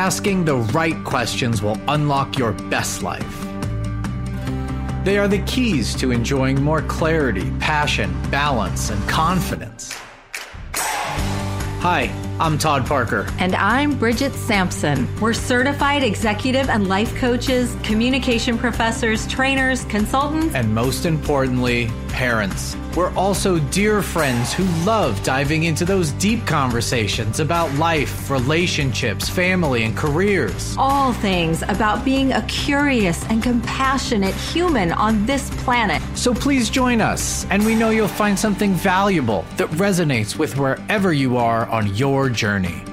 asking the right questions will unlock your best life. They are the keys to enjoying more clarity, passion, balance, and confidence. Hi, I'm Todd Parker. And I'm Bridget Sampson. We're certified executive and life coaches, communication professors, trainers, consultants, and most importantly, parents. We're also dear friends who love diving into those deep conversations about life, relationships, family, and careers. All things about being a curious and compassionate human on this planet. So please join us, and we know you'll find something valuable that resonates with wherever you are on your journey.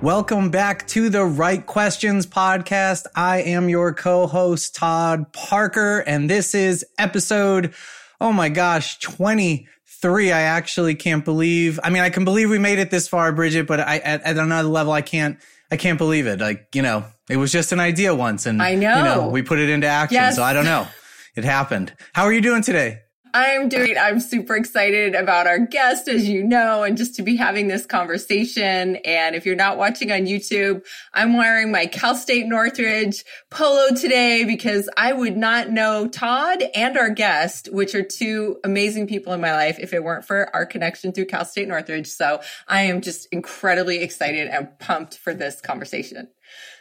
Welcome back to the Right Questions podcast. I am your co-host, Todd Parker, and this is episode, oh my gosh, 23. I actually can't believe, I mean, I can believe we made it this far, Bridget, but I, at, at another level, I can't, I can't believe it. Like, you know, it was just an idea once and I know, you know we put it into action. Yes. So I don't know. It happened. How are you doing today? I'm doing, I'm super excited about our guest, as you know, and just to be having this conversation. And if you're not watching on YouTube, I'm wearing my Cal State Northridge polo today because I would not know Todd and our guest, which are two amazing people in my life, if it weren't for our connection through Cal State Northridge. So I am just incredibly excited and pumped for this conversation.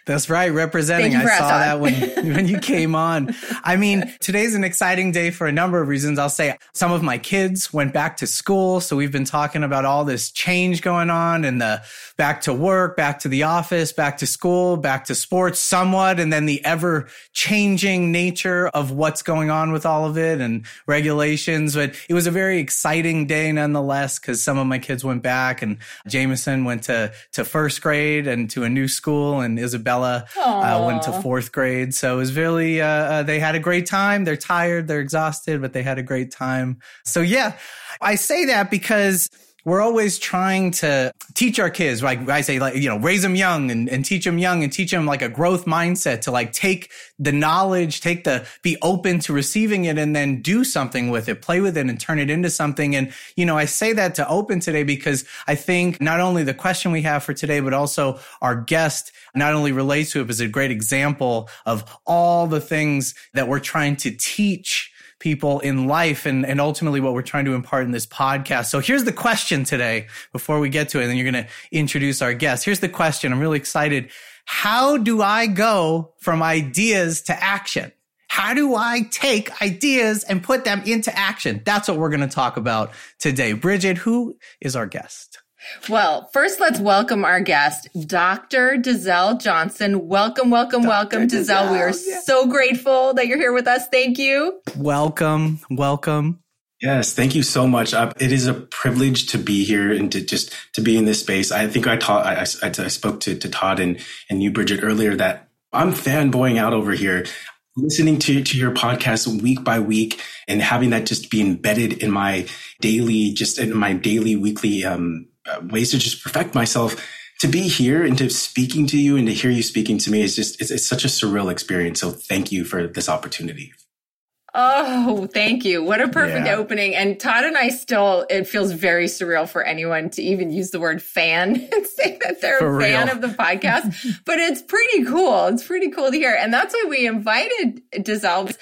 That's right, representing. I saw that when when you came on. I mean, today's an exciting day for a number of reasons. I'll say some of my kids went back to school, so we've been talking about all this change going on and the back to work, back to the office, back to school, back to sports somewhat, and then the ever changing nature of what's going on with all of it and regulations. But it was a very exciting day nonetheless because some of my kids went back and Jameson went to to first grade and to a new school and Isabella uh, went to fourth grade. So it was really, uh, uh, they had a great time. They're tired, they're exhausted, but they had a great time. So yeah, I say that because we're always trying to teach our kids, like I say, like, you know, raise them young and, and teach them young and teach them like a growth mindset to like take the knowledge, take the, be open to receiving it and then do something with it, play with it and turn it into something. And, you know, I say that to open today because I think not only the question we have for today, but also our guest not only relates to it, but is a great example of all the things that we're trying to teach people in life and, and ultimately what we're trying to impart in this podcast. So here's the question today before we get to it. And then you're going to introduce our guest. Here's the question. I'm really excited. How do I go from ideas to action? How do I take ideas and put them into action? That's what we're going to talk about today. Bridget, who is our guest? Well, first, let's welcome our guest, Dr. Deazell Johnson. Welcome, welcome, Dr. welcome, Deazell. We are yeah. so grateful that you're here with us. Thank you. Welcome, welcome. Yes, thank you so much. Uh, it is a privilege to be here and to just to be in this space. I think I taught, I, I, I spoke to, to Todd and, and you, Bridget, earlier that I'm fanboying out over here listening to, to your podcast week by week and having that just be embedded in my daily, just in my daily, weekly um, Uh, ways to just perfect myself. To be here and to speaking to you and to hear you speaking to me is just it's, it's, such a surreal experience. So thank you for this opportunity. Oh thank you. What a perfect yeah. opening. And todd and i still it feels very surreal for anyone to even use the word fan and say that they're for a real. fan of the podcast but it's pretty cool. It's pretty cool to hear. And that's why we invited Deazell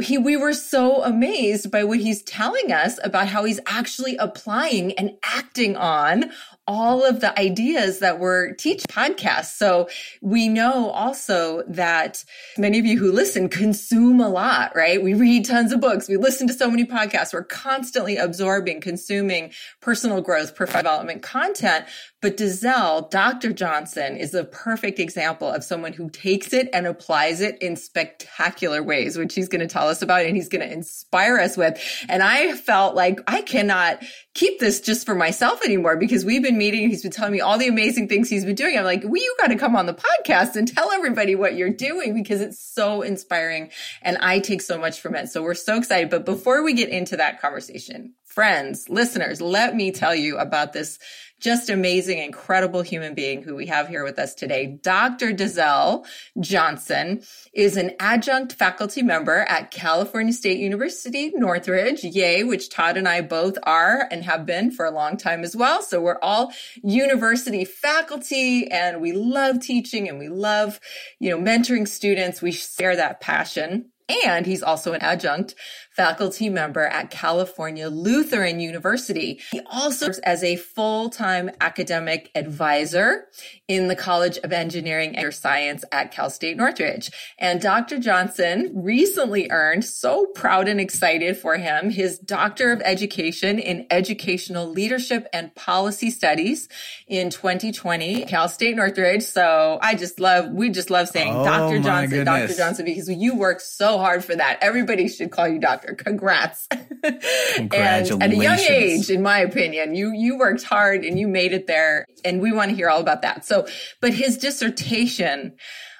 he we were so amazed by what he's telling us about how he's actually applying and acting on all of the ideas that we're teach podcasts. So we know also that many of you who listen consume a lot, right? We read tons of books. We listen to so many podcasts. We're constantly absorbing, consuming personal growth, professional development content. But Deazell, Dr. Johnson is a perfect example of someone who takes it and applies it in spectacular ways, which he's going to tell us about and he's going to inspire us with. And I felt like I cannot keep this just for myself anymore because we've been meeting. He's been telling me all the amazing things he's been doing. I'm like, well, you got to come on the podcast and tell everybody what you're doing because it's so inspiring and I take so much from it. So we're so excited. But before we get into that conversation, friends, listeners, let me tell you about this just amazing, incredible human being who we have here with us today. Dr. Deazell Johnson is an adjunct faculty member at California State University, Northridge, yay, which Todd and I both are and have been for a long time as well. So we're all university faculty and we love teaching and we love, you know, mentoring students. We share that passion. And he's also an adjunct faculty member at California Lutheran University. He also serves as a full-time academic advisor in the College of Engineering and Science at Cal State Northridge. And Dr. Johnson recently earned, so proud and excited for him, his Doctor of Education in Educational Leadership and Policy Studies in 2020, Cal State Northridge. So I just love, we just love saying oh, Dr. Johnson, Dr. Johnson, because you work so hard for that. Everybody should call you Dr Congrats. Congratulations. and at a young age, in my opinion, you, you worked hard and you made it there. And we want to hear all about that. So, but his dissertation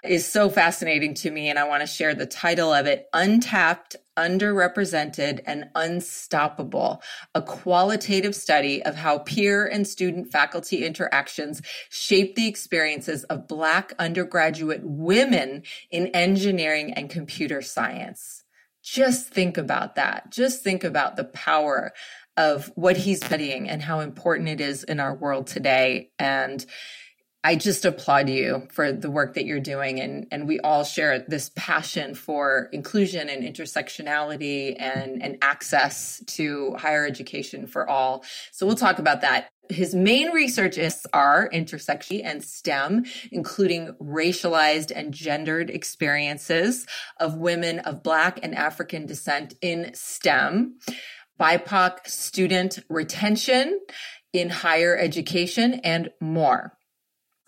is so fascinating to me. And I want to share the title of it, Untapped underrepresented and unstoppable, a qualitative study of how peer and student faculty interactions shape the experiences of Black undergraduate women in engineering and computer science just think about that. Just think about the power of what he's studying and how important it is in our world today. And I just applaud you for the work that you're doing. And, and we all share this passion for inclusion and intersectionality and, and access to higher education for all. So we'll talk about that his main research is are intersection and STEM, including racialized and gendered experiences of women of Black and African descent in STEM, BIPOC student retention in higher education, and more.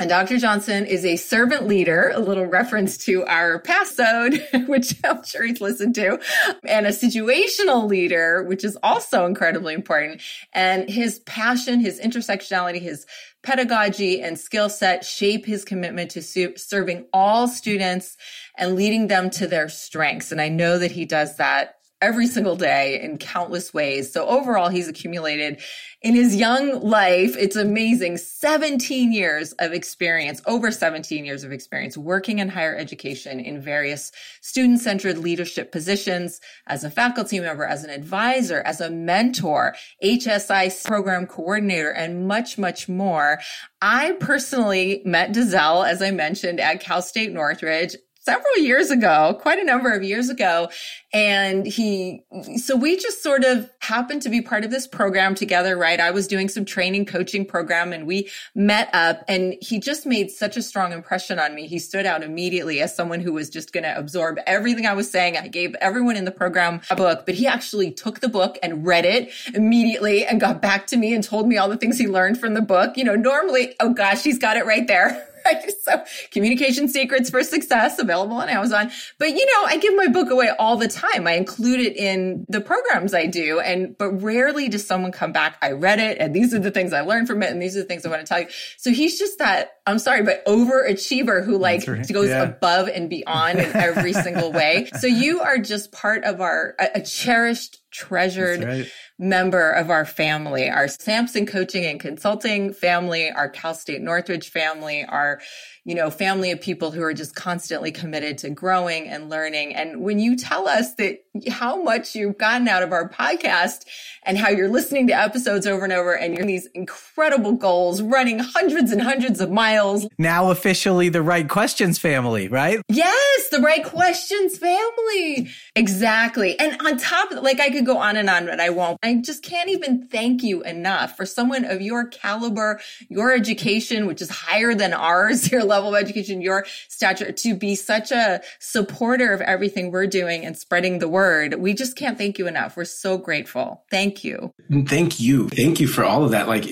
And Dr. Johnson is a servant leader, a little reference to our past ode, which I'm sure he's listened to, and a situational leader, which is also incredibly important. And his passion, his intersectionality, his pedagogy and skill set shape his commitment to su- serving all students and leading them to their strengths. And I know that he does that every single day in countless ways. So overall, he's accumulated in his young life, it's amazing, 17 years of experience, over 17 years of experience working in higher education in various student centered leadership positions as a faculty member, as an advisor, as a mentor, HSI program coordinator, and much, much more. I personally met Deazell, as I mentioned, at Cal State Northridge several years ago, quite a number of years ago. And he, so we just sort of happened to be part of this program together, right? I was doing some training coaching program and we met up and he just made such a strong impression on me. He stood out immediately as someone who was just going to absorb everything I was saying. I gave everyone in the program a book, but he actually took the book and read it immediately and got back to me and told me all the things he learned from the book. You know, normally, oh gosh, he's got it right there. So communication secrets for success available on Amazon. But you know, I give my book away all the time. I include it in the programs I do. And, but rarely does someone come back. I read it and these are the things I learned from it. And these are the things I want to tell you. So he's just that, I'm sorry, but overachiever who like right. goes yeah. above and beyond in every single way. So you are just part of our, a, a cherished treasured right. member of our family, our Sampson coaching and consulting family, our Cal State Northridge family, our you know, family of people who are just constantly committed to growing and learning. And when you tell us that how much you've gotten out of our podcast and how you're listening to episodes over and over and you're these incredible goals, running hundreds and hundreds of miles. Now officially the right questions family, right? Yes, the right questions family. Exactly. And on top of like I could go on and on, but I won't. I just can't even thank you enough for someone of your caliber, your education, which is higher than ours, your level of education, your stature, to be such a supporter of everything we're doing and spreading the word. We just can't thank you enough. We're so grateful. Thank you. Thank you. Thank you for all of that. Like,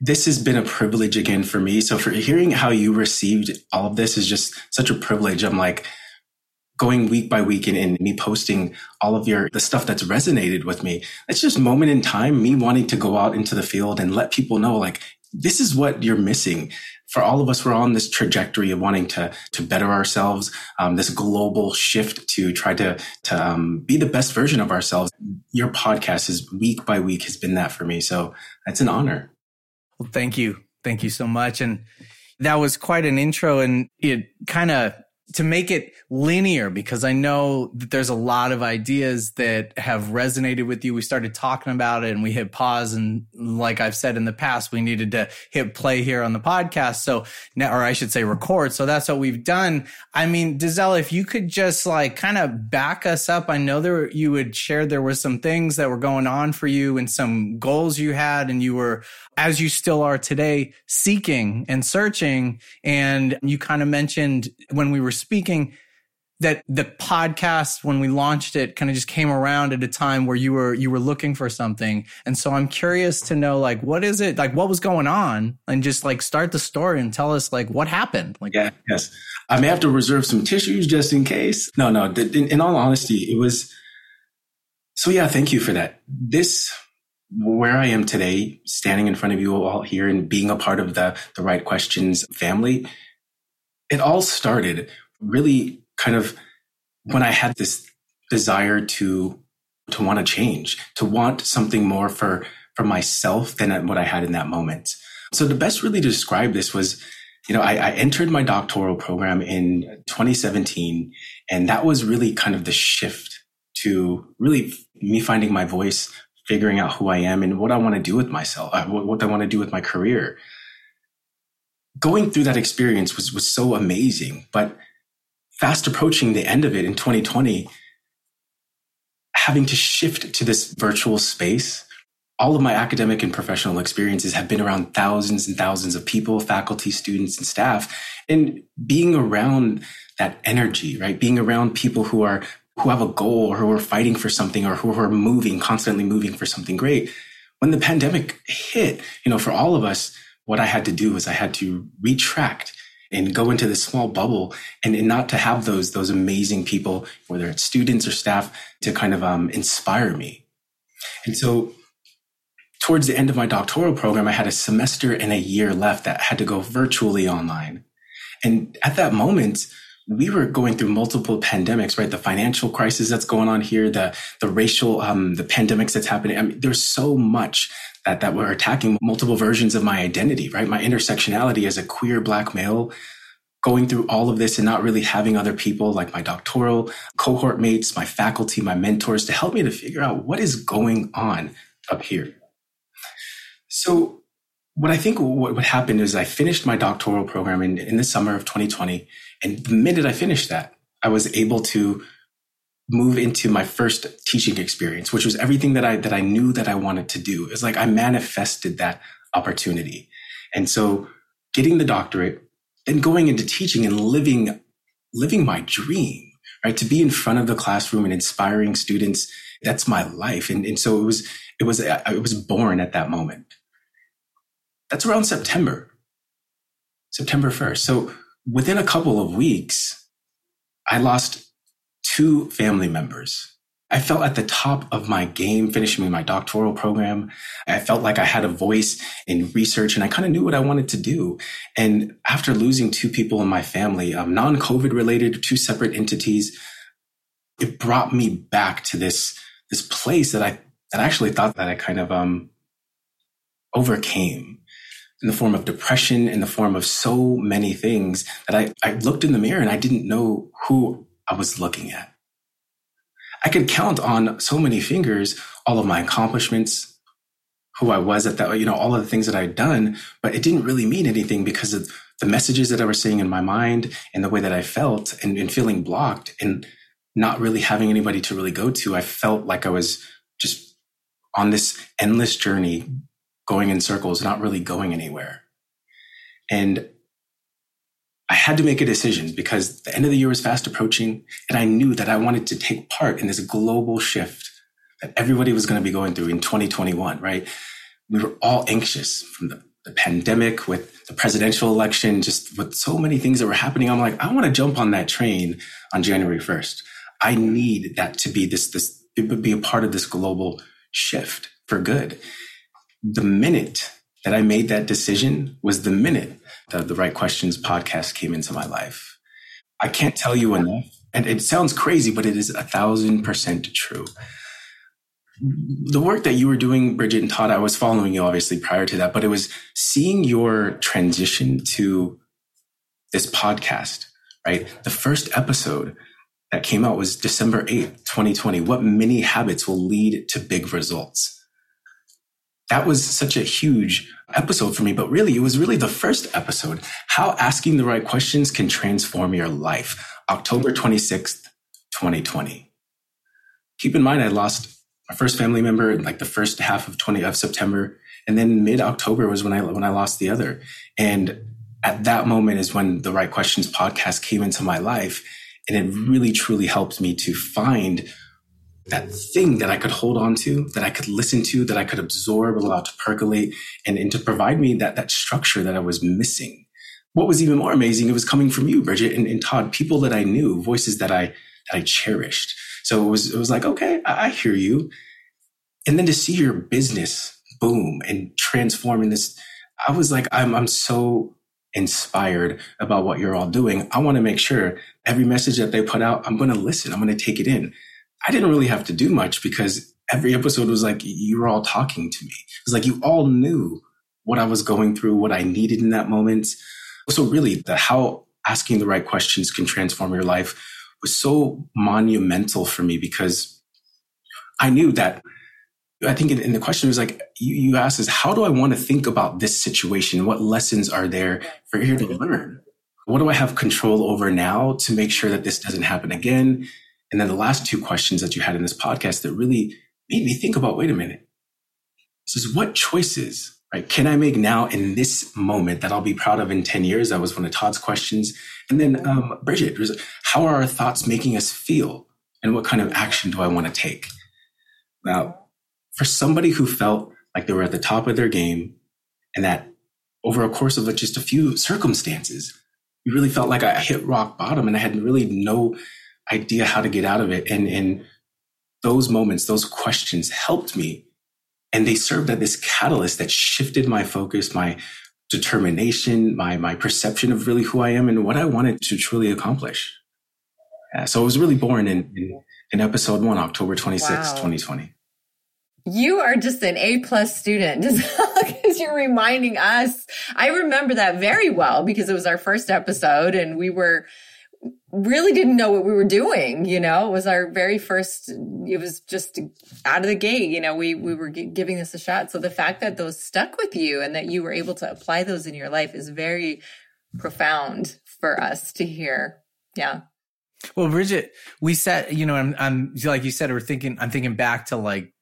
this has been a privilege again for me. So for hearing how you received all of this is just such a privilege. I'm like, going week by week and, and, me posting all of your the stuff that's resonated with me it's just moment in time me wanting to go out into the field and let people know like this is what you're missing for all of us, we're on this trajectory of wanting to to better ourselves, um, this global shift to try to to um, be the best version of ourselves. Your podcast is week by week has been that for me, so it's an honor. Well, thank you, thank you so much, and that was quite an intro, and it kind of to make it linear because I know that there's a lot of ideas that have resonated with you. We started talking about it and we hit pause. And like I've said in the past, we needed to hit play here on the podcast. So now, or I should say record. So that's what we've done. I mean, Deazell, if you could just like kind of back us up. I know there, you had shared there were some things that were going on for you and some goals you had and you were, as you still are today, seeking and searching. And you kind of mentioned when we were speaking that the podcast when we launched it kind of just came around at a time where you were you were looking for something. And so i'm curious to know like what is it like what was going on? And just like start the story and tell us like what happened? Like yeah yes. I may have to reserve some tissues just in case. No no in, in all honesty it was so yeah thank you for that. This where i am today standing in front of you all here and being a part of the the right questions family it all started really kind of when I had this desire to to want to change, to want something more for for myself than what I had in that moment. So the best really to describe this was, you know, I, I entered my doctoral program in 2017, and that was really kind of the shift to really me finding my voice, figuring out who I am and what I want to do with myself, uh, what, what I want to do with my career. Going through that experience was was so amazing, but fast approaching the end of it in 2020, having to shift to this virtual space, all of my academic and professional experiences have been around thousands and thousands of people, faculty, students, and staff. And being around that energy, right? Being around people who are who have a goal or who are fighting for something or who are moving, constantly moving for something great. When the pandemic hit, you know, for all of us, what I had to do was I had to retract and go into this small bubble and, and, not to have those those amazing people whether it's students or staff to kind of um, inspire me. And so towards the end of my doctoral program i had a semester and a year left that had to go virtually online. And at that moment we were going through multiple pandemics right the financial crisis that's going on here the the racial um, the pandemics that's happening i mean there's so much that, that were attacking multiple versions of my identity, right? My intersectionality as a queer black male, going through all of this and not really having other people like my doctoral cohort mates, my faculty, my mentors to help me to figure out what is going on up here. So what I think what, what happened is I finished my doctoral program in, in the summer of 2020. And the minute I finished that, I was able to move into my first teaching experience, which was everything that I that I knew that I wanted to do. It's like I manifested that opportunity. And so getting the doctorate, then going into teaching and living living my dream, right? To be in front of the classroom and inspiring students, that's my life. And, and so it was it was it was born at that moment. That's around September. September 1st. So within a couple of weeks, I lost two family members. I felt at the top of my game finishing my doctoral program. I felt like I had a voice in research and I kind of knew what I wanted to do. And after losing two people in my family, um, non COVID related, two separate entities, it brought me back to this, this place that I, that I actually thought that I kind of, um, overcame in the form of depression, in the form of so many things that I, I looked in the mirror and I didn't know who I was looking at. I could count on so many fingers all of my accomplishments, who I was at that, you know, all of the things that I'd done, but it didn't really mean anything because of the messages that I was seeing in my mind and the way that I felt and, and feeling blocked and not really having anybody to really go to. I felt like I was just on this endless journey going in circles, not really going anywhere. And I had to make a decision because the end of the year was fast approaching and I knew that I wanted to take part in this global shift that everybody was going to be going through in 2021, right? We were all anxious from the, the pandemic with the presidential election, just with so many things that were happening. I'm like, I want to jump on that train on January 1st. I need that to be this, this, it would be a part of this global shift for good. The minute that I made that decision was the minute that the Right Questions podcast came into my life. I can't tell you enough. And it sounds crazy, but it is a thousand percent true. The work that you were doing, Bridget and Todd, I was following you obviously prior to that, but it was seeing your transition to this podcast, right? The first episode that came out was December 8th, 2020. What mini habits will lead to big results? That was such a huge episode for me, but really, it was really the first episode. How asking the right questions can transform your life. October 26th, 2020. Keep in mind, I lost my first family member in like the first half of 20 of September. And then mid October was when I, when I lost the other. And at that moment is when the Right Questions podcast came into my life. And it really truly helped me to find that thing that I could hold on to, that I could listen to, that I could absorb, allow to percolate, and, and to provide me that that structure that I was missing. What was even more amazing, it was coming from you, Bridget and, and Todd, people that I knew, voices that I that I cherished. So it was it was like, okay, I, I hear you. And then to see your business boom and transform in this, I was like, I'm I'm so inspired about what you're all doing. I want to make sure every message that they put out, I'm going to listen. I'm going to take it in. I didn't really have to do much because every episode was like you were all talking to me. It was like you all knew what I was going through, what I needed in that moment. So really the how asking the right questions can transform your life was so monumental for me because I knew that I think in, the question was like you, you asked is how do I want to think about this situation? What lessons are there for here to learn? What do I have control over now to make sure that this doesn't happen again? And then the last two questions that you had in this podcast that really made me think about, wait a minute. This is what choices, right? Can I make now in this moment that I'll be proud of in 10 years? That was one of Todd's questions. And then, um, Bridget, how are our thoughts making us feel? And what kind of action do I want to take? Now, for somebody who felt like they were at the top of their game and that over a course of just a few circumstances, you really felt like I hit rock bottom and I had really no idea how to get out of it. And, and those moments, those questions helped me. And they served as this catalyst that shifted my focus, my determination, my, my perception of really who I am and what I wanted to truly accomplish. Yeah, so I was really born in, in, in episode one, October 26, wow. 2020. You are just an A plus student just because you're reminding us. I remember that very well because it was our first episode and we were really didn't know what we were doing. You know, it was our very first, it was just out of the gate, you know, we, we were g- giving this a shot. So the fact that those stuck with you and that you were able to apply those in your life is very profound for us to hear. Yeah. Well, Bridget, we said, you know, I'm, I'm like you said, we're thinking, I'm thinking back to like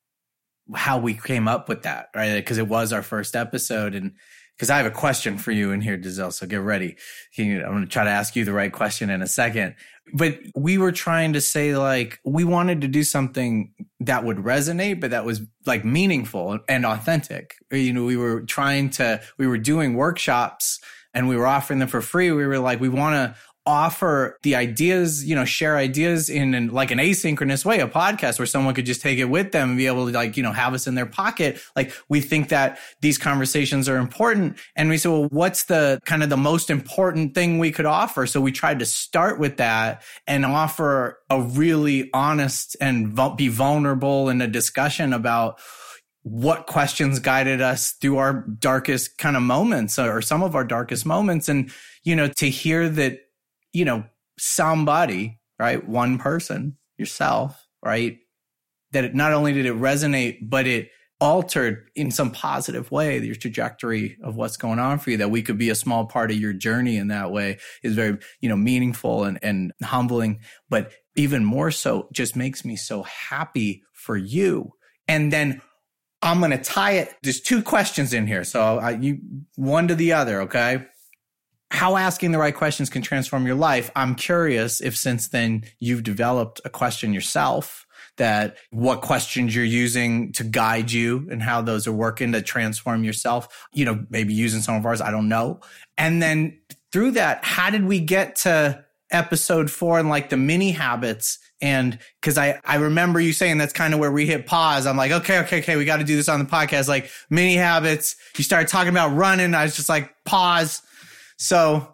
how we came up with that, right? Because it was our first episode and, because I have a question for you in here, Deazell. So get ready. I'm going to try to ask you the right question in a second. But we were trying to say like we wanted to do something that would resonate, but that was like meaningful and authentic. You know, we were trying to, we were doing workshops and we were offering them for free. We were like, we want to offer the ideas, you know, share ideas in, in, like an asynchronous way, a podcast where someone could just take it with them and be able to like, you know, have us in their pocket. Like we think that these conversations are important. And we said, well, what's the kind of the most important thing we could offer? So we tried to start with that and offer a really honest and be vulnerable in a discussion about what questions guided us through our darkest kind of moments or some of our darkest moments. And, you know, to hear that you know, somebody, right? One person, yourself, right? That it, not only did it resonate, but it altered in some positive way your trajectory of what's going on for you that we could be a small part of your journey in that way is very you know meaningful and, and humbling but even more so just makes me so happy for you and then i'm going to tie it there's two questions in here so I, you one to the other okay how asking the right questions can transform your life. I'm curious if since then you've developed a question yourself that what questions you're using to guide you and how those are working to transform yourself, you know, maybe using some of ours, I don't know. And then through that, how did we get to episode four and like the mini habits. And cause I, I remember you saying that's kind of where we hit pause. I'm like, okay, okay, okay. We got to do this on the podcast. Like mini habits. You started talking about running. I was just like, pause. So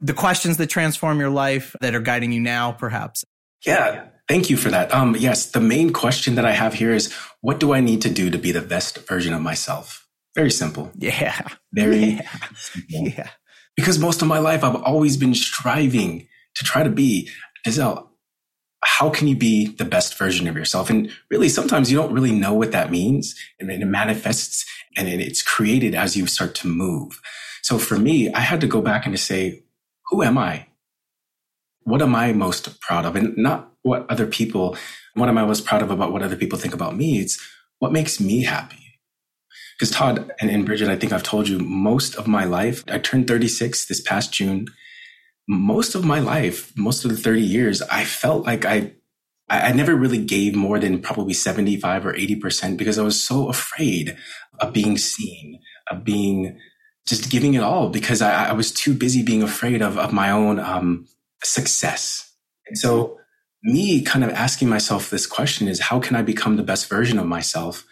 the questions that transform your life that are guiding you now, perhaps. Yeah. Thank you for that. Um, yes, the main question that I have here is what do I need to do to be the best version of myself? Very simple. Yeah. Very yeah. Simple. yeah. Because most of my life I've always been striving to try to be Deazell. How can you be the best version of yourself? And really, sometimes you don't really know what that means. And then it manifests and it's created as you start to move. So for me, I had to go back and to say, who am I? What am I most proud of? And not what other people, what am I most proud of about what other people think about me? It's what makes me happy. Because Todd and, and Bridget, I think I've told you most of my life, I turned 36 this past June. Most of my life, most of the 30 years, I felt like I I, never really gave more than probably 75 or 80% because I was so afraid of being seen, of being just giving it all because I, I was too busy being afraid of, of my own um, success. And so me kind of asking myself this question is how can I become the best version of myself?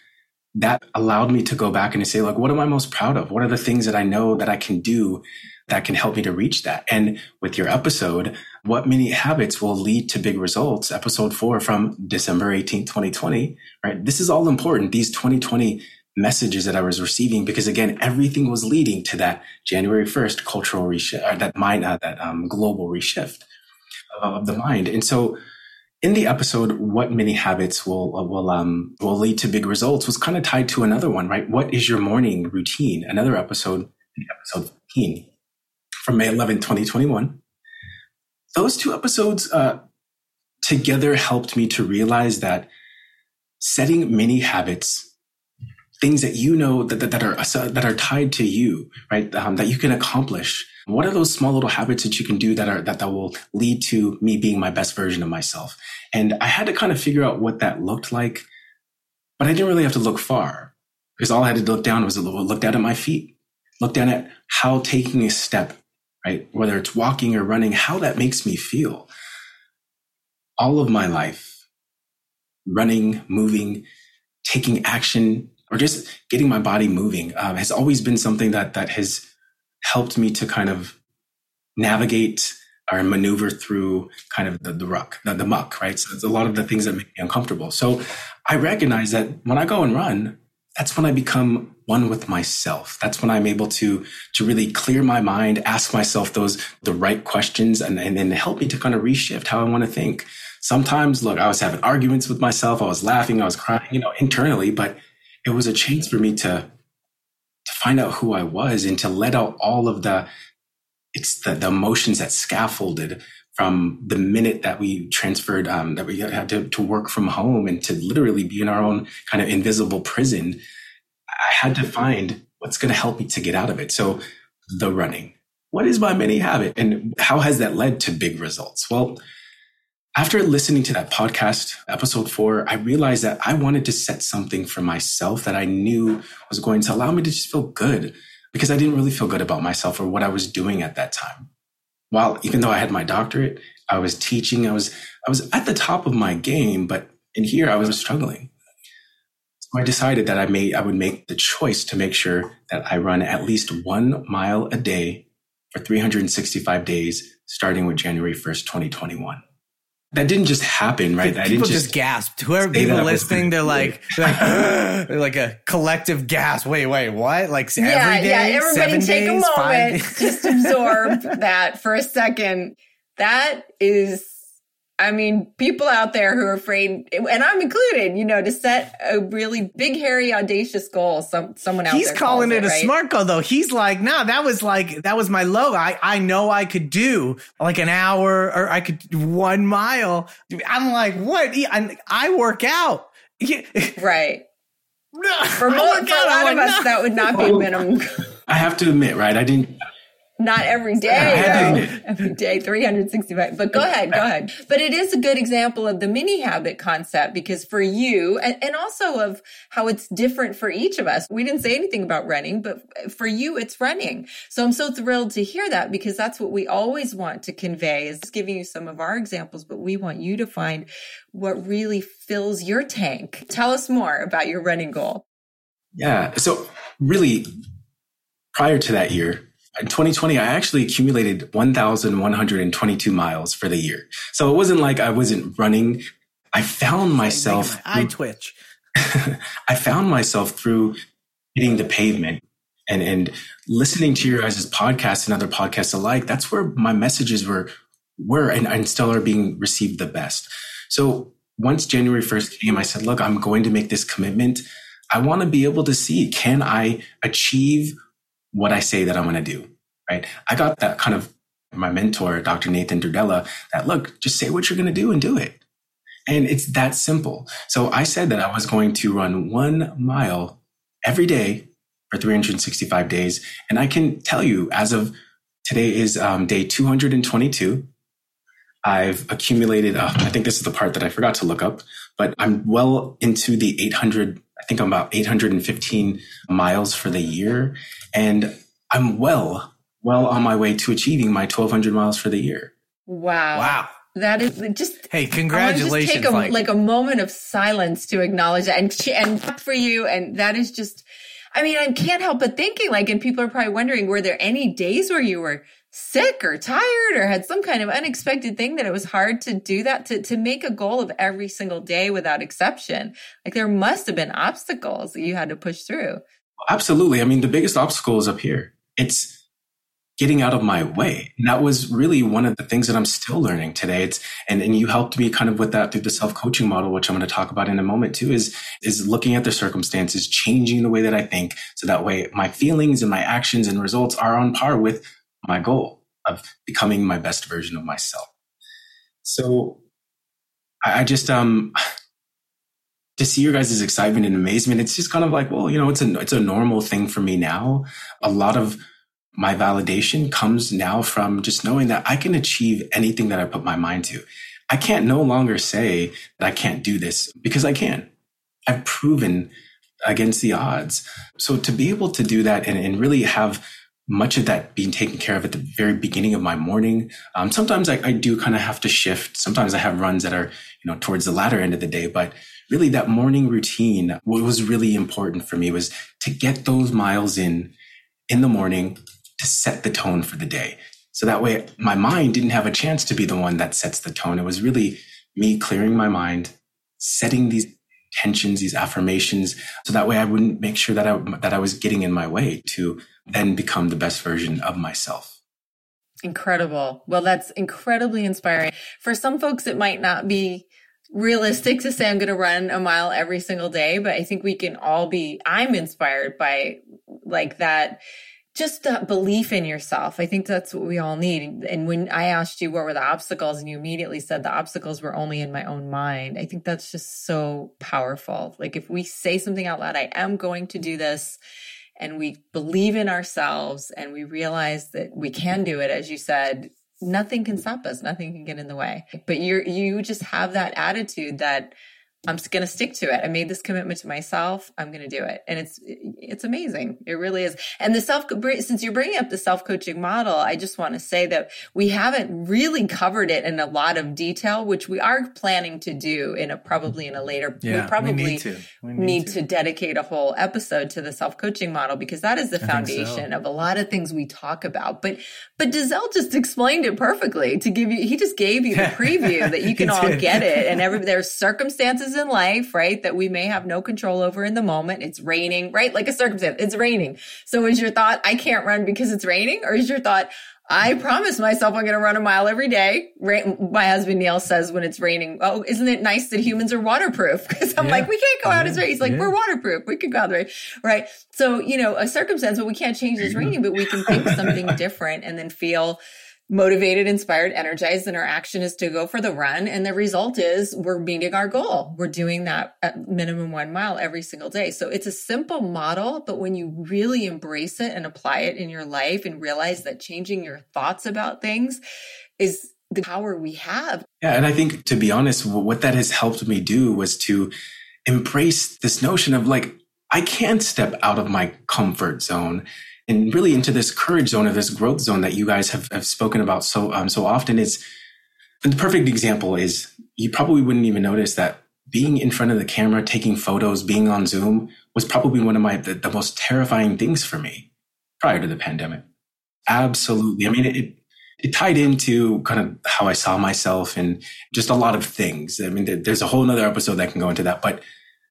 That allowed me to go back and say, like, what am I most proud of? What are the things that I know that I can do that can help me to reach that? And with your episode, what many habits will lead to big results? Episode four from December 18th, 2020, right? This is all important. These 2020 messages that I was receiving because again, everything was leading to that January 1st cultural reshift, that mind, uh, that um, global reshift of the mind. And so in the episode, what mini habits will, uh, will, um, will lead to big results was kind of tied to another one, right? What is your morning routine? Another episode, episode 15 from May 11, 2021. Those two episodes, uh, together helped me to realize that setting mini habits things that you know that, that, that are that are tied to you, right? Um, that you can accomplish. What are those small little habits that you can do that are that that will lead to me being my best version of myself? And I had to kind of figure out what that looked like, but I didn't really have to look far because all I had to look down was a look down at my feet, look down at how taking a step, right, whether it's walking or running, how that makes me feel. All of my life, running, moving, taking action, or just getting my body moving um, has always been something that that has helped me to kind of navigate or maneuver through kind of the, the ruck, the, the muck, right? So it's a lot of the things that make me uncomfortable. So I recognize that when I go and run, that's when I become one with myself. That's when I'm able to to really clear my mind, ask myself those the right questions, and and then help me to kind of reshift how I want to think. Sometimes, look, I was having arguments with myself. I was laughing. I was crying, you know, internally, but it was a chance for me to to find out who I was and to let out all of the it's the, the emotions that scaffolded from the minute that we transferred um, that we had to, to work from home and to literally be in our own kind of invisible prison i had to find what's going to help me to get out of it. So the running. What is my mini habit? And how has that led to big results? Well after listening to that podcast, episode four, I realized that I wanted to set something for myself that I knew was going to allow me to just feel good because I didn't really feel good about myself or what I was doing at that time. While even though I had my doctorate, I was teaching, I was, I was at the top of my game, but in here I was struggling. So I decided that I made, I would make the choice to make sure that I run at least one mile a day for 365 days, starting with January 1st, 2021 that didn't just happen, right? That people just, just gasped. Whoever people listening, they're like, they're like, they're like a collective gasp. Wait, wait, what? Like yeah, every day, yeah. Everybody take days, a moment, just absorb that for a second. That is I mean, people out there who are afraid, and I'm included, you know, to set a really big, hairy, audacious goal. Some someone else. He's calling it, it, a right? smart goal, though. He's like, no, nah, that was like that was my low. I I know I could do like an hour, or I could one mile. I'm like, what? I, I work out. right. For, most, for a lot of us, that would not be a minimum. I have to admit, right? I didn't not every day, no. every day, 365. But go ahead, go ahead. But it is a good example of the mini habit concept because for you, and, and also of how it's different for each of us. We didn't say anything about running, but for you, it's running. So I'm so thrilled to hear that because that's what we always want to convey is giving you some of our examples, but we want you to find what really fills your tank. Tell us more about your running goal. Yeah. So really prior to that year, in 2020, I actually accumulated 1,122 miles for the year. So it wasn't like I wasn't running. I found myself. I twitch. I found myself through hitting the pavement and, and listening to your guys' podcasts and other podcasts alike. That's where my messages were, were and, and still are being received the best. So once January 1st came, I said, look, I'm going to make this commitment. I want to be able to see, can I achieve what I say that I'm going to do, right? I got that kind of my mentor, Dr. Nathan Durdella, that look, just say what you're going to do and do it. And it's that simple. So I said that I was going to run one mile every day for 365 days. And I can tell you, as of today is um, day 222. I've accumulated, uh, I think this is the part that I forgot to look up, but I'm well into the 800 I think I'm about 815 miles for the year. And I'm well, well on my way to achieving my 1200 miles for the year. Wow. Wow. That is just. Hey, congratulations! Just take a, like, like a moment of silence to acknowledge that, and and for you, and that is just. I mean, I can't help but thinking like, and people are probably wondering, were there any days where you were sick or tired or had some kind of unexpected thing that it was hard to do that to, to make a goal of every single day without exception. Like there must have been obstacles that you had to push through. Absolutely. I mean the biggest obstacle is up here. It's getting out of my way. And that was really one of the things that i'm still learning today. It's and, and you helped me kind of with that through the self-coaching model which i'm going to talk about in a moment too is is looking at the circumstances changing the way that i think so that way my feelings and my actions and results are on par with my goal of becoming my best version of myself. So I, I just, um, to see your guys' excitement and amazement, it's just kind of like, well, you know, it's a, it's a normal thing for me now. A lot of my validation comes now from just knowing that I can achieve anything that I put my mind to. I can't no longer say that I can't do this because I can. I've proven against the odds. So to be able to do that and, and really have much of that being taken care of at the very beginning of my morning. Um, sometimes I, I do kind of have to shift. Sometimes I have runs that are, you know, towards the latter end of the day, but really that morning routine, what was really important for me was to get those miles in in the morning to set the tone for the day. So that way my mind didn't have a chance to be the one that sets the tone. It was really me clearing my mind, setting these tensions, these affirmations. So that way I wouldn't make sure that I, that I was getting in my way to then become the best version of myself. Incredible. Well, that's incredibly inspiring. For some folks, it might not be realistic to say I'm going to run a mile every single day, but I think we can all be, I'm inspired by like that just the belief in yourself. I think that's what we all need. And when I asked you what were the obstacles and you immediately said the obstacles were only in my own mind, I think that's just so powerful. Like if we say something out loud, I am going to do this and we believe in ourselves and we realize that we can do it, as you said, nothing can stop us. Nothing can get in the way. But you're, you just have that attitude that I'm just going to stick to it. I made this commitment to myself. I'm going to do it. And it's, it's amazing. It really is. And the self, since you're bringing up the self coaching model, I just want to say that we haven't really covered it in a lot of detail, which we are planning to do in a, probably in a later, yeah, we probably we need, to. We need, need to. to. dedicate a whole episode to the self coaching model because that is the foundation so. of a lot of things we talk about. But, but Deazell just explained it perfectly to give you, he just gave you the preview that you can all get it and every, there's circumstances in life, right? That we may have no control over in the moment. It's raining, right? Like a circumstance, it's raining. So is your thought, I can't run because it's raining? Or is your thought, I promise myself I'm going to run a mile every day. My husband Neil says when it's raining, oh, isn't it nice that humans are waterproof? Because I'm yeah. like, we can't go out as rain. He's like, yeah. we're waterproof. We can go out there, right? So you know, a circumstance, but we can't change this raining, but we can think something different and then feel motivated, inspired, energized, and our action is to go for the run. And the result is we're meeting our goal. We're doing that at minimum one mile every single day. So it's a simple model, but when you really embrace it and apply it in your life and realize that changing your thoughts about things is the power we have. Yeah. And I think to be honest, what that has helped me do was to embrace this notion of like, I can't step out of my comfort zone and really into this courage zone or this growth zone that you guys have, have spoken about so um, so often is the perfect example is you probably wouldn't even notice that being in front of the camera taking photos being on zoom was probably one of my the, the most terrifying things for me prior to the pandemic. Absolutely. I mean it, it tied into kind of how i saw myself and just a lot of things. I mean there's a whole other episode that can go into that but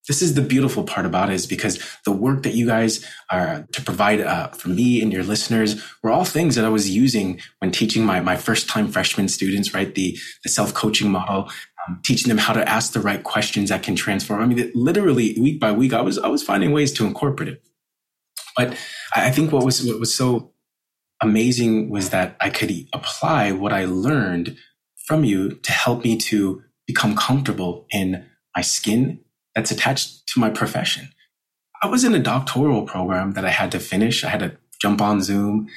this is the beautiful part about it is because the work that you guys are to provide uh, for me and your listeners were all things that I was using when teaching my, my first time freshman students, right? The, the self coaching model, um, teaching them how to ask the right questions that can transform. I mean, literally week by week, I was, I was finding ways to incorporate it. But I think what was, what was so amazing was that I could apply what I learned from you to help me to become comfortable in my skin that's attached to my profession. I was in a doctoral program that I had to finish. I had to jump on Zoom,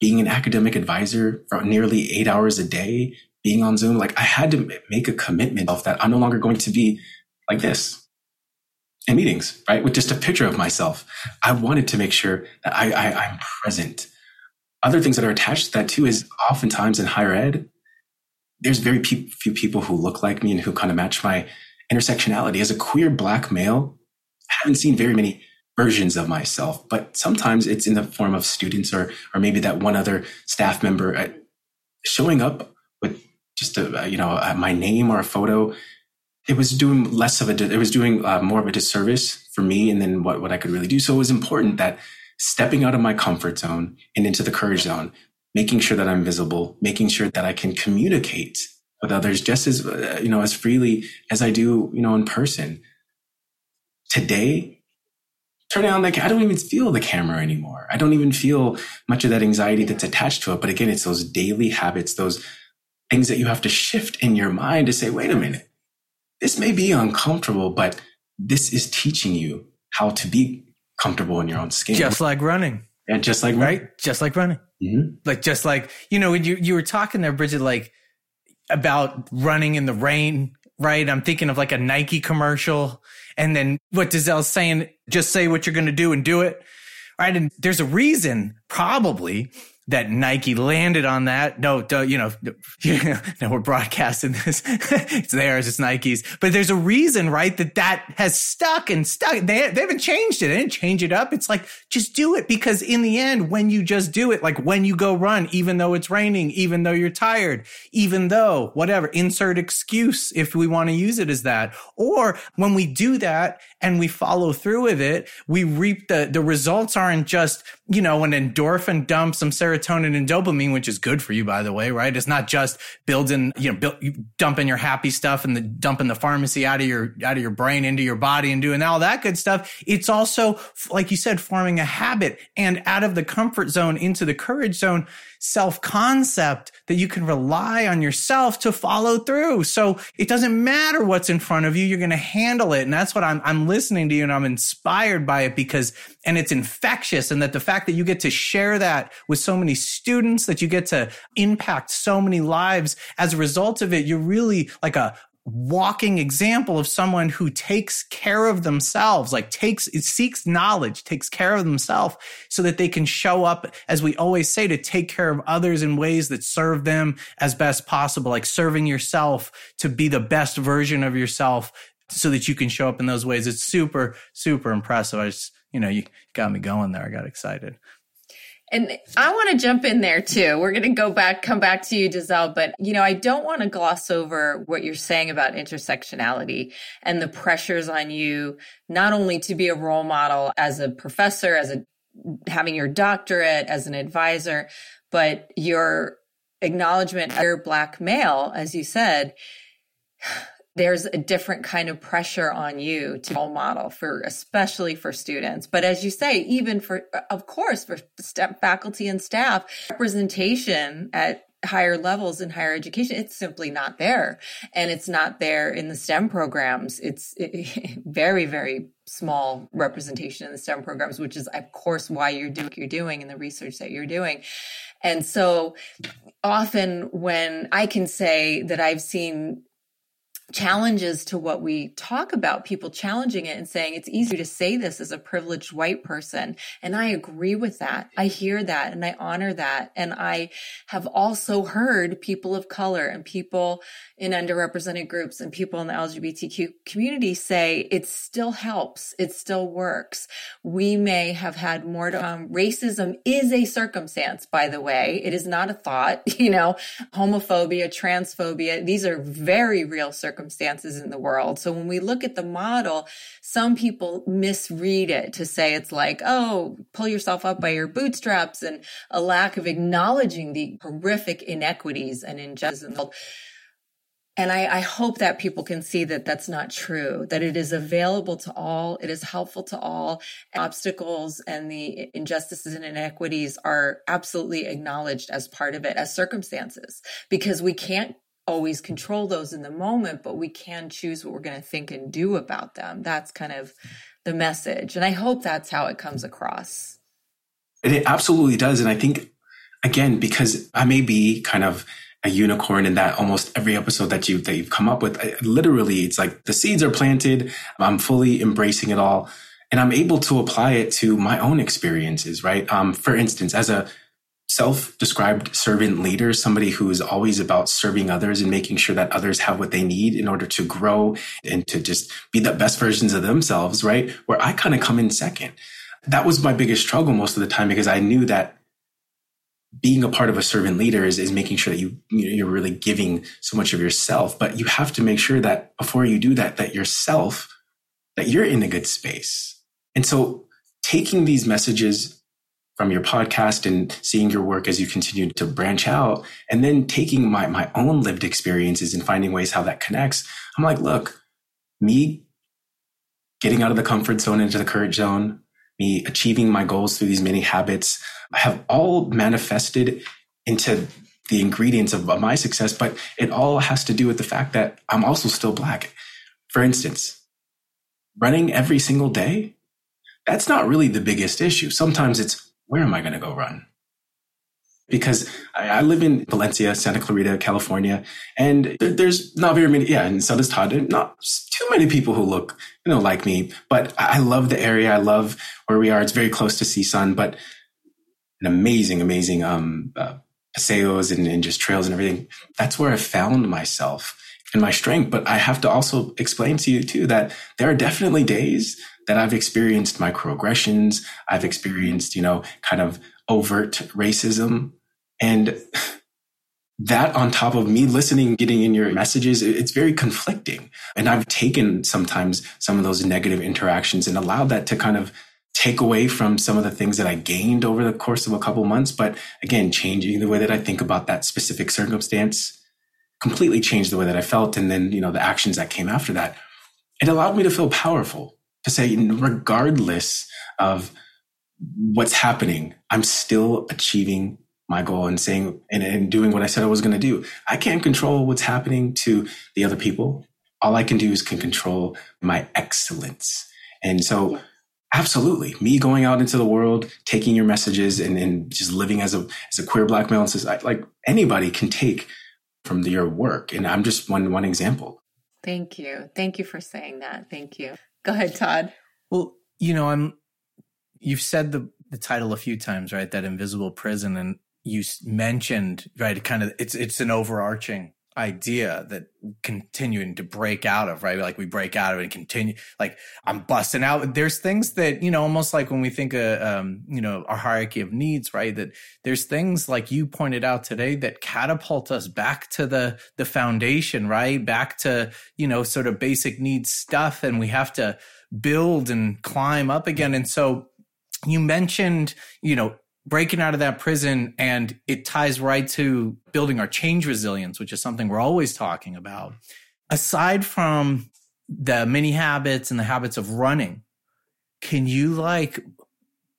being an academic advisor for nearly eight hours a day, being on Zoom. Like I had to make a commitment of that I'm no longer going to be like this in meetings, right? With just a picture of myself. I wanted to make sure that I, I, I'm present. Other things that are attached to that too is oftentimes in higher ed, there's very pe- few people who look like me and who kind of match my intersectionality. As a queer black male, I haven't seen very many versions of myself, but sometimes it's in the form of students or or maybe that one other staff member uh, showing up with just a you know uh, my name or a photo. It was doing less of a it was doing uh, more of a disservice for me, and then what what I could really do. So it was important that stepping out of my comfort zone and into the courage zone, making sure that I'm visible, making sure that I can communicate with others just as uh, you know as freely as I do you know in person. Today, turning on the I don't even feel the camera anymore. I don't even feel much of that anxiety that's attached to it. But again, it's those daily habits, those things that you have to shift in your mind to say, wait a minute, this may be uncomfortable, but this is teaching you how to be comfortable in your own skin. Just like running. And just like right, running. just like running, mm-hmm. like just like you know, when you you were talking there, Bridget, like about running in the rain, right? I'm thinking of like a Nike commercial. And then what Deazell's saying, just say what you're going to do and do it. Right. And there's a reason probably that Nike landed on that. No, you know, no, we're broadcasting this. it's theirs. It's Nike's. But there's a reason, right? That that has stuck and stuck. They, they haven't changed it. They didn't change it up. It's like, just do it because in the end, when you just do it, like when you go run, even though it's raining, even though you're tired, even though whatever, insert excuse if we want to use it as that. Or when we do that and we follow through with it, we reap the, the results aren't just, you know, an endorphin dump, some serotonin and dopamine, which is good for you, by the way, right? It's not just building, you know, build, dumping your happy stuff and the dumping the pharmacy out of your, out of your brain into your body and doing all that good stuff. It's also, like you said, forming a habit and out of the comfort zone into the courage zone self concept that you can rely on yourself to follow through. So it doesn't matter what's in front of you. You're going to handle it. And that's what I'm, I'm listening to you and I'm inspired by it because, and it's infectious. And that the fact that you get to share that with so many students, that you get to impact so many lives as a result of it, you're really like a, walking example of someone who takes care of themselves, like takes, seeks knowledge, takes care of themselves so that they can show up, as we always say, to take care of others in ways that serve them as best possible, like serving yourself to be the best version of yourself so that you can show up in those ways. It's super, super impressive. I just, you know, you got me going there. I got excited. And I want to jump in there too. We're going to go back, come back to you, Deazell, but you know, I don't want to gloss over what you're saying about intersectionality and the pressures on you, not only to be a role model as a professor, as a having your doctorate, as an advisor, but your acknowledgement, you're black male, as you said, there's a different kind of pressure on you to role model for especially for students but as you say even for of course for faculty and staff representation at higher levels in higher education. It's simply not there. And it's not there in the STEM programs. It's very, very small representation in the STEM programs, which is, of course, why you're doing what you're doing and the research that you're doing. And so often when I can say that I've seen challenges to what we talk about, people challenging it and saying it's easy to say this as a privileged white person. And I agree with that. I hear that and I honor that. And I have also heard people of color and people in underrepresented groups and people in the LGBTQ community say it still helps. It still works. We may have had more to, um, racism is a circumstance, by the way. It is not a thought, you know, homophobia, transphobia. These are very real circumstances circumstances in the world. So when we look at the model, some people misread it to say it's like, oh, pull yourself up by your bootstraps and a lack of acknowledging the horrific inequities and injustices in the world. And I, I, hope that people can see that that's not true, that it is available to all, it is helpful to all. Obstacles and the injustices and inequities are absolutely acknowledged as part of it, as circumstances, because we can't always control those in the moment, but we can choose what we're going to think and do about them. That's kind of the message. And I hope that's how it comes across. It absolutely does. And I think, again, because I may be kind of a unicorn in that almost every episode that you that you've come up with, I, literally, it's like the seeds are planted. I'm fully embracing it all, and I'm able to apply it to my own experiences. Right. Um, for instance, as a self-described servant leader, somebody who is always about serving others and making sure that others have what they need in order to grow and to just be the best versions of themselves, right? Where I kind of come in second. That was my biggest struggle most of the time because I knew that being a part of a servant leader is, is making sure that you, you're really giving so much of yourself, but you have to make sure that before you do that, that yourself, that you're in a good space. And so taking these messages from your podcast and seeing your work as you continue to branch out and then taking my, my own lived experiences and finding ways how that connects. I'm like, look, me getting out of the comfort zone into the courage zone, me achieving my goals through these many habits have all manifested into the ingredients of, of my success, but it all has to do with the fact that I'm also still black. For instance, running every single day, that's not really the biggest issue. Sometimes it's where am I going to go run? Because I, I, live in Valencia, Santa Clarita, California, and there, there's not very many, yeah, and so does Todd, not too many people who look, you know, like me, but I love the area. I love where we are. It's very close to CSUN, but an amazing, amazing, um, uh, paseos and, and just trails and everything. That's where I found myself and my strength. But I have to also explain to you too that there are definitely days that I've experienced microaggressions. I've experienced, you know, kind of overt racism. And that on top of me listening, getting in your messages, it's very conflicting. And I've taken sometimes some of those negative interactions and allowed that to kind of take away from some of the things that I gained over the course of a couple months. But again, changing the way that I think about that specific circumstance completely changed the way that I felt. And then, you know, the actions that came after that, it allowed me to feel powerful to say, regardless of what's happening, I'm still achieving my goal and saying and, and doing what I said I was going to do. I can't control what's happening to the other people. All I can do is can control my excellence. And so absolutely me going out into the world, taking your messages and, and just living as a, as a queer black male and says like anybody can take from your work. And I'm just one, one example. Thank you. Thank you for saying that. Thank you. Go ahead, Todd. Well, you know, I'm. You've said the the title a few times, right? That invisible prison, and you mentioned right, kind of it's it's an overarching idea that continuing to break out of, right? Like we break out of it and continue, like I'm busting out. There's things that, you know, almost like when we think of, um, you know, our hierarchy of needs, right? That there's things like you pointed out today that catapult us back to the, the foundation, right? Back to, you know, sort of basic needs stuff. And we have to build and climb up again. And so you mentioned, you know, breaking out of that prison and it ties right to building our change resilience, which is something we're always talking about. Aside from the mini habits and the habits of running, can you like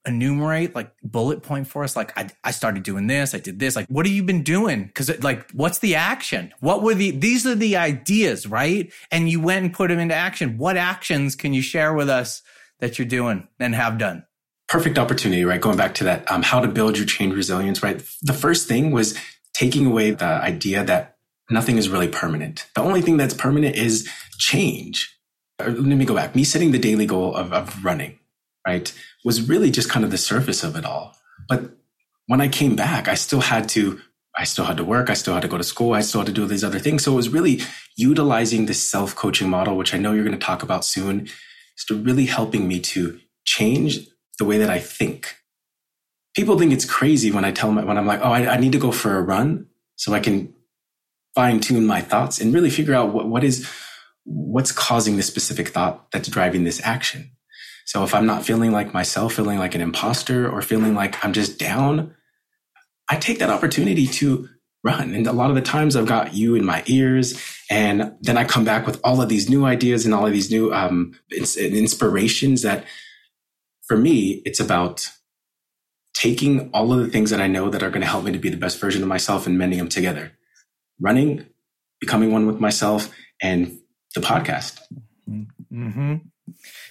enumerate like bullet point for us? Like I, I started doing this i did this. Like what have you been doing? Because like what's the action? What were the these are the ideas right? And you went and put them into action. What actions can you share with us that you're doing and have done perfect opportunity right going back to that um, how to build your change resilience right the first thing was taking away the idea that nothing is really permanent the only thing that's permanent is change let me go back me setting the daily goal of, of running right, was really just kind of the surface of it all. But when I came back, I still had to, I still had to work. I still had to go to school. I still had to do these other things. So it was really utilizing this self coaching model, which I know you're going to talk about soon, to really helping me to change the way that I think. People think it's crazy when I tell them, when I'm like, oh, I, I need to go for a run so I can fine tune my thoughts and really figure out what, what is, what's causing this specific thought that's driving this action. So if I'm not feeling like myself, feeling like an imposter or feeling like I'm just down, I take that opportunity to run. And a lot of the times I've got you in my ears and then I come back with all of these new ideas and all of these new um, inspirations that for me, it's about taking all of the things that I know that are going to help me to be the best version of myself and mending them together. Running, becoming one with myself, and the podcast. Mm-hmm.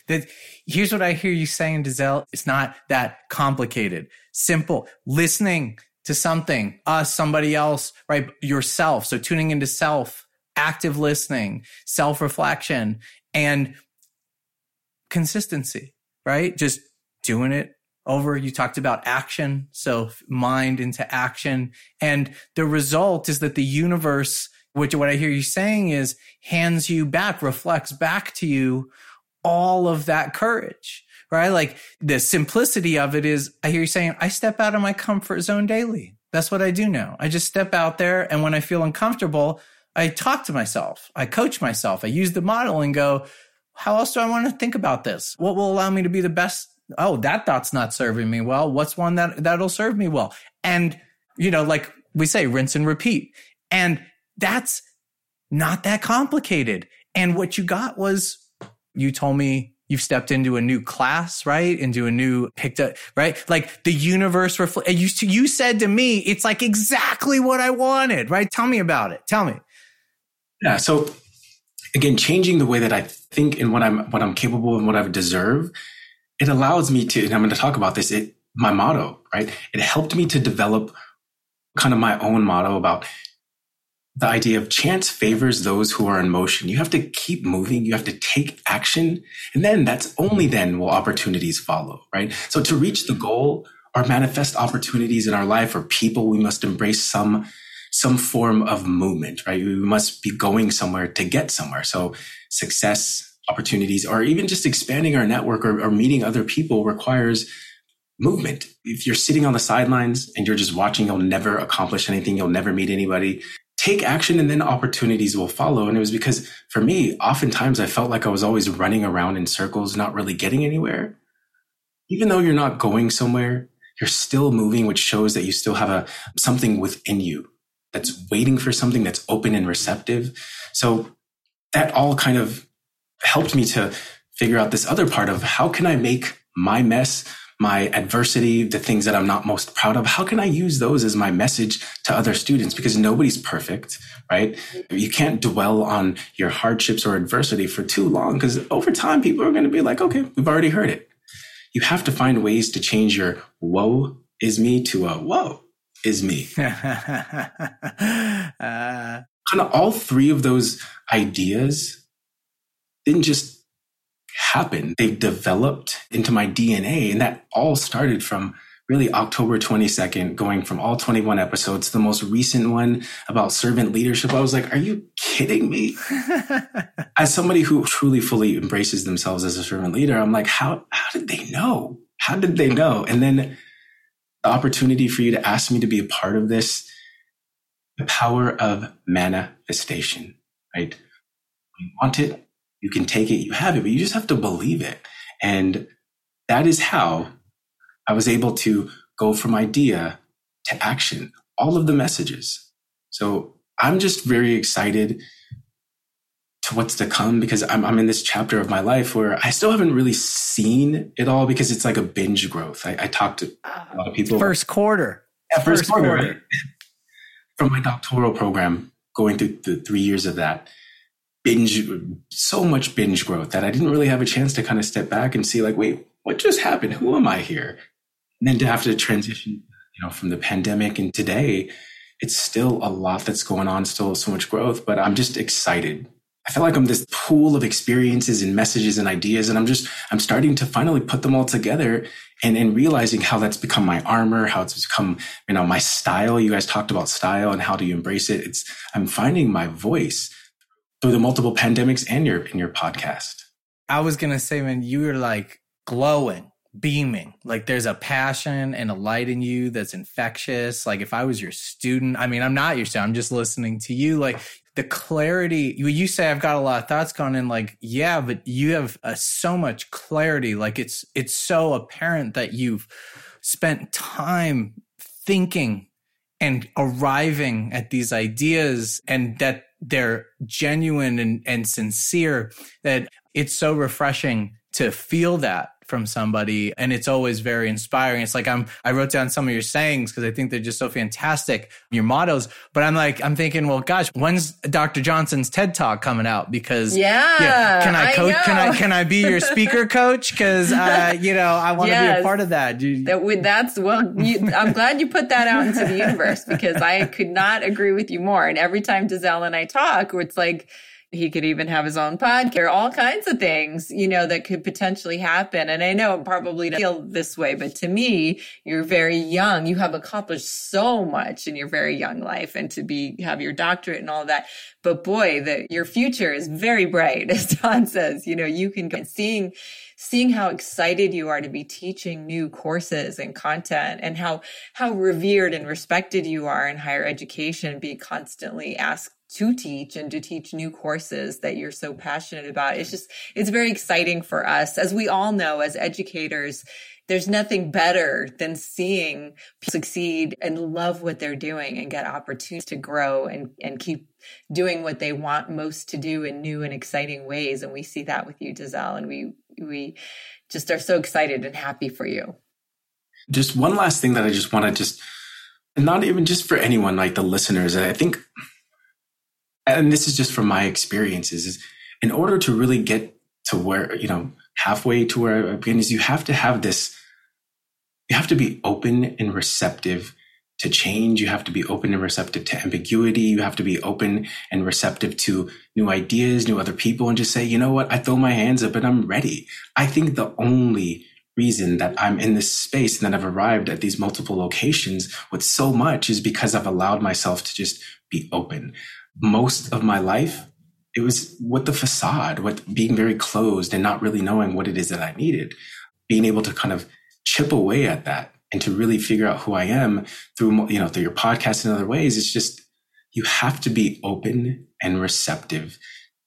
That here's what I hear you saying, Deazell. It's not that complicated. Simple. Listening to something, us, somebody else, right? Yourself. So tuning into self, active listening, self reflection, and consistency, right? Just doing it over. You talked about action. So mind into action. And the result is that the universe, which what I hear you saying is hands you back, reflects back to you all of that courage, right? Like the simplicity of it is, I hear you saying, I step out of my comfort zone daily. That's what I do now. I just step out there. And when I feel uncomfortable, I talk to myself. I coach myself. I use the model and go, how else do I want to think about this? What will allow me to be the best? Oh, that thought's not serving me well. What's one that that'll serve me well? And, you know, like we say, rinse and repeat. And that's not that complicated. And what you got was you told me you've stepped into a new class, right? Into a new picked up, right? Like the universe reflect. You, you said to me, it's like exactly what I wanted, right? Tell me about it. Tell me. Yeah. So again, changing the way that I think and what I'm, what I'm capable of and what I deserve, it allows me to, and I'm going to talk about this, it, my motto, right? It helped me to develop kind of my own motto about the idea of chance favors those who are in motion. You have to keep moving. You have to take action. And then that's only then will opportunities follow, right? So to reach the goal or manifest opportunities in our life or people, we must embrace some, some form of movement, right? We must be going somewhere to get somewhere. So success, opportunities, or even just expanding our network or, or meeting other people requires movement. If you're sitting on the sidelines and you're just watching, you'll never accomplish anything. You'll never meet anybody take action and then opportunities will follow. And it was because for me, oftentimes I felt like I was always running around in circles, not really getting anywhere. Even though you're not going somewhere, you're still moving, which shows that you still have a something within you that's waiting for something that's open and receptive. So that all kind of helped me to figure out this other part of how can I make my mess my adversity, the things that I'm not most proud of, how can I use those as my message to other students? Because nobody's perfect, right? You can't dwell on your hardships or adversity for too long because over time people are going to be like, okay, we've already heard it. You have to find ways to change your woe is me to a whoa is me. uh, kind of all three of those ideas didn't just happen. They've developed into my DNA. And that all started from really October 22nd, going from all 21 episodes, the most recent one about servant leadership. I was like, are you kidding me? as somebody who truly fully embraces themselves as a servant leader, I'm like, how, how did they know? How did they know? And then the opportunity for you to ask me to be a part of this, the power of manifestation, right? We want it, you can take it, you have it, but you just have to believe it. And that is how I was able to go from idea to action, all of the messages. So I'm just very excited to what's to come because I'm, I'm in this chapter of my life where I still haven't really seen it all because it's like a binge growth. I, I talked to a lot of people. First quarter. Yeah, first, first quarter, quarter. From my doctoral program, going through the three years of that, binge, so much binge growth that I didn't really have a chance to kind of step back and see, like, wait, what just happened? Who am I here? And then to have to transition, you know, from the pandemic and today, it's still a lot that's going on, still so much growth, but I'm just excited I feel like I'm this pool of experiences and messages and ideas. And I'm just, I'm starting to finally put them all together and, and realizing how that's become my armor, how it's become, you know, my style. You guys talked about style and how do you embrace it? It's, I'm finding my voice through the multiple pandemics and your, in your podcast. I was to say, man, you were like glowing beaming. Like there's a passion and a light in you that's infectious. Like if I was your student, I mean, I'm not your student, I'm just listening to you. Like the clarity you, say i've got a lot of thoughts going in like yeah but you have uh, so much clarity like it's it's so apparent that you've spent time thinking and arriving at these ideas and that they're genuine and, and sincere that it's so refreshing to feel that from somebody and it's always very inspiring. It's like I'm I wrote down some of your sayings because I think they're just so fantastic, your mottos, but I'm like I'm thinking, well gosh, when's Dr. Johnson's TED Talk coming out because Yeah. yeah can I coach I can I can I be your speaker coach cuz uh you know, I want to yes. be a part of that. You, that that's well you, I'm glad you put that out into the universe because I could not agree with you more and every time Deazell and I talk, it's like he could even have his own podcast, all kinds of things, you know, that could potentially happen. And I know it probably doesn't feel this way, but to me, you're very young. You have accomplished so much in your very young life and to be, have your doctorate and all that. But boy, the, your future is very bright, as Don says, you know, you can go seeing, seeing how excited you are to be teaching new courses and content and how, how revered and respected you are in higher education, be constantly asked to teach and to teach new courses that you're so passionate about. It's just, it's very exciting for us. As we all know, as educators, there's nothing better than seeing people succeed and love what they're doing and get opportunities to grow and, and keep doing what they want most to do in new and exciting ways. And we see that with you, Deazell, and we, we just are so excited and happy for you. Just one last thing that I just want to just, not even just for anyone, like the listeners, I think and this is just from my experiences, is in order to really get to where, you know, halfway to where I begin is you have to have this, you have to be open and receptive to change. You have to be open and receptive to ambiguity. You have to be open and receptive to new ideas, new other people, and just say, you know what? I throw my hands up and I'm ready. I think the only reason that I'm in this space and that I've arrived at these multiple locations with so much is because I've allowed myself to just be open most of my life, it was with the facade, with being very closed and not really knowing what it is that I needed. Being able to kind of chip away at that and to really figure out who I am through, you know, through your podcast and other ways. It's just, you have to be open and receptive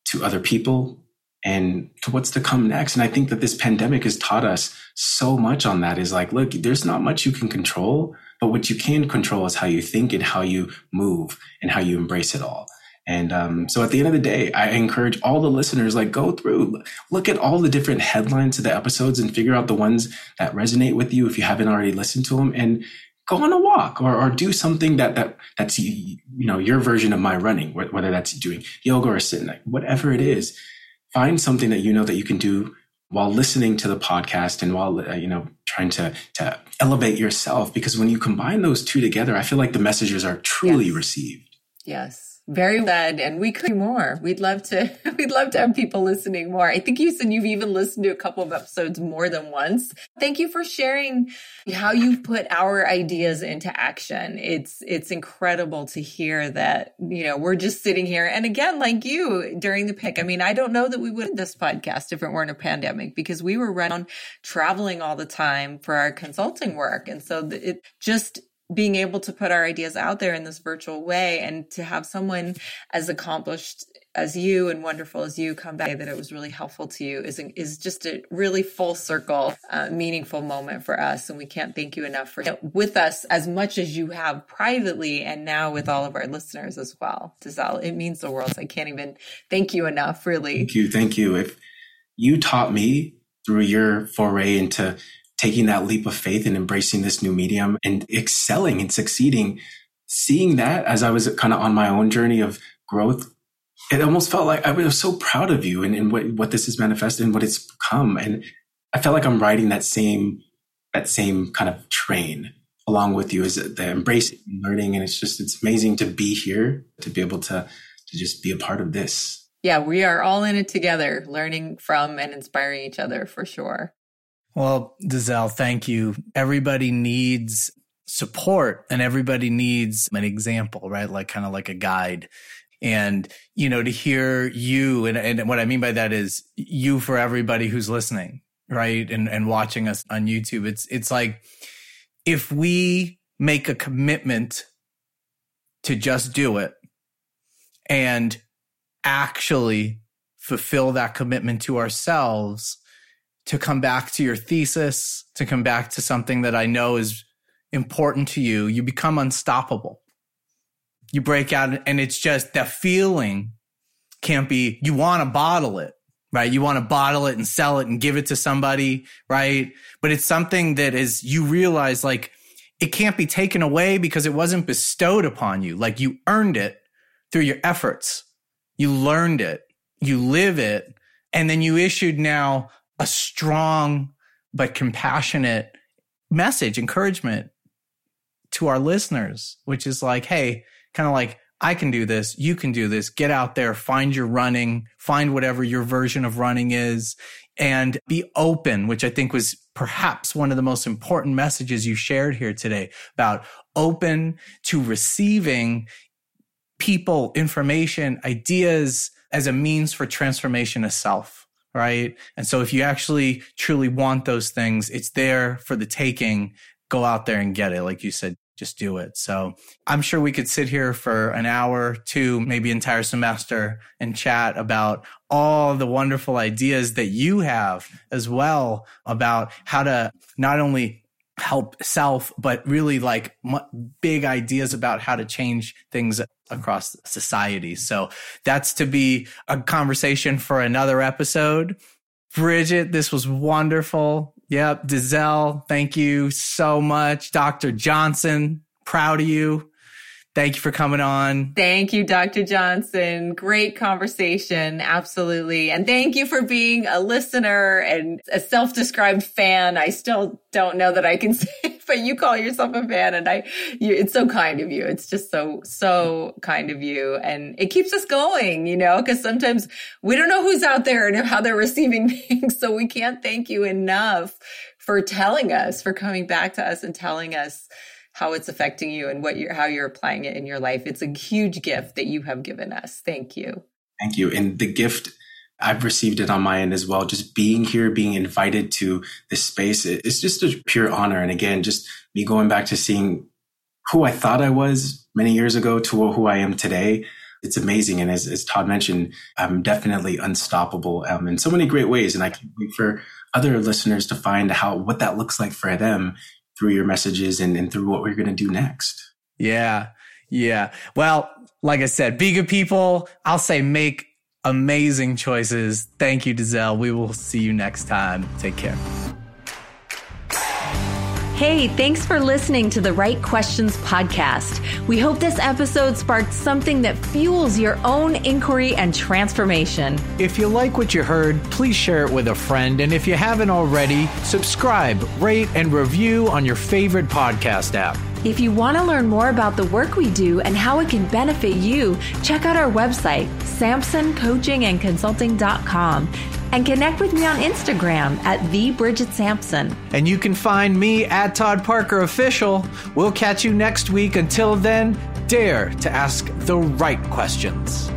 to other people and to what's to come next. And I think that this pandemic has taught us so much on that is like, look, there's not much you can control, but what you can control is how you think and how you move and how you embrace it all. And um, so at the end of the day, I encourage all the listeners, like go through, look at all the different headlines of the episodes and figure out the ones that resonate with you if you haven't already listened to them and go on a walk or, or do something that, that that's, you know, your version of my running, whether that's doing yoga or sitting, like whatever it is, find something that you know that you can do while listening to the podcast and while, uh, you know, trying to, to elevate yourself. Because when you combine those two together, I feel like the messages are truly yes. received. Yes. Very said, and we could do more. We'd love to. We'd love to have people listening more. I think you said you've even listened to a couple of episodes more than once. Thank you for sharing how you've put our ideas into action. It's it's incredible to hear that you know we're just sitting here, and again, like you during the pick. I mean, I don't know that we would this podcast if it weren't a pandemic because we were around traveling all the time for our consulting work, and so it just being able to put our ideas out there in this virtual way and to have someone as accomplished as you and wonderful as you come back that it was really helpful to you is is just a really full circle uh, meaningful moment for us. And we can't thank you enough for with us as much as you have privately and now with all of our listeners as well. Deazell it means the world. I can't even thank you enough really. Thank you. Thank you. If you taught me through your foray into taking that leap of faith and embracing this new medium and excelling and succeeding seeing that as I was kind of on my own journey of growth, it almost felt like I was so proud of you and, and what, what this has manifested and what it's become. And I felt like I'm riding that same, that same kind of train along with you as the embracing learning. And it's just, it's amazing to be here, to be able to, to just be a part of this. Yeah, we are all in it together, learning from and inspiring each other for sure. Well, Deazell, thank you. Everybody needs support and everybody needs an example, right? Like kind of like a guide. And, you know, to hear you and, and what I mean by that is you for everybody who's listening, right? And, and watching us on YouTube. It's, it's like if we make a commitment to just do it and actually fulfill that commitment to ourselves to come back to your thesis, to come back to something that I know is important to you, you become unstoppable. You break out and it's just that feeling can't be, you want to bottle it, right? You want to bottle it and sell it and give it to somebody, right? But it's something that is, you realize like it can't be taken away because it wasn't bestowed upon you. Like you earned it through your efforts. You learned it. You live it. And then you issued now a strong but compassionate message, encouragement to our listeners, which is like, hey, kind of like, I can do this. You can do this. Get out there, find your running, find whatever your version of running is and be open, which I think was perhaps one of the most important messages you shared here today about open to receiving people, information, ideas as a means for transformation of self. Right. And so if you actually truly want those things, it's there for the taking. Go out there and get it. Like you said, just do it. So I'm sure we could sit here for an hour, two, maybe entire semester and chat about all the wonderful ideas that you have as well about how to not only help self, but really like big ideas about how to change things across society. So that's to be a conversation for another episode. Bridget, this was wonderful. Yep. Deazell, thank you so much. Dr. Johnson, proud of you. Thank you for coming on. Thank you, Dr. Johnson. Great conversation. Absolutely. And thank you for being a listener and a self-described fan. I still don't know that I can say, but you call yourself a fan and I, you, it's so kind of you. It's just so, so kind of you. And it keeps us going, you know, cause sometimes we don't know who's out there and how they're receiving things. So we can't thank you enough for telling us, for coming back to us and telling us how it's affecting you and what you're how you're applying it in your life. It's a huge gift that you have given us. Thank you. Thank you. And the gift I've received it on my end as well. Just being here, being invited to this space, it's just a pure honor. And again, just me going back to seeing who I thought I was many years ago to who I am today. It's amazing. And as, as Todd mentioned, I'm definitely unstoppable um, in so many great ways. And I can wait for other listeners to find how, what that looks like for them through your messages and, and through what we're going to do next. Yeah. Yeah. Well, like I said, be good people. I'll say make amazing choices. Thank you, Deazell. We will see you next time. Take care. Hey, thanks for listening to the Right Questions podcast. We hope this episode sparked something that fuels your own inquiry and transformation. If you like what you heard, please share it with a friend. And if you haven't already, subscribe, rate, and review on your favorite podcast app. If you want to learn more about the work we do and how it can benefit you, check out our website, sampsoncoachingandconsulting.com and connect with me on Instagram at the Bridget Sampson. And you can find me at Todd Parker Official. We'll catch you next week. Until then, dare to ask the right questions.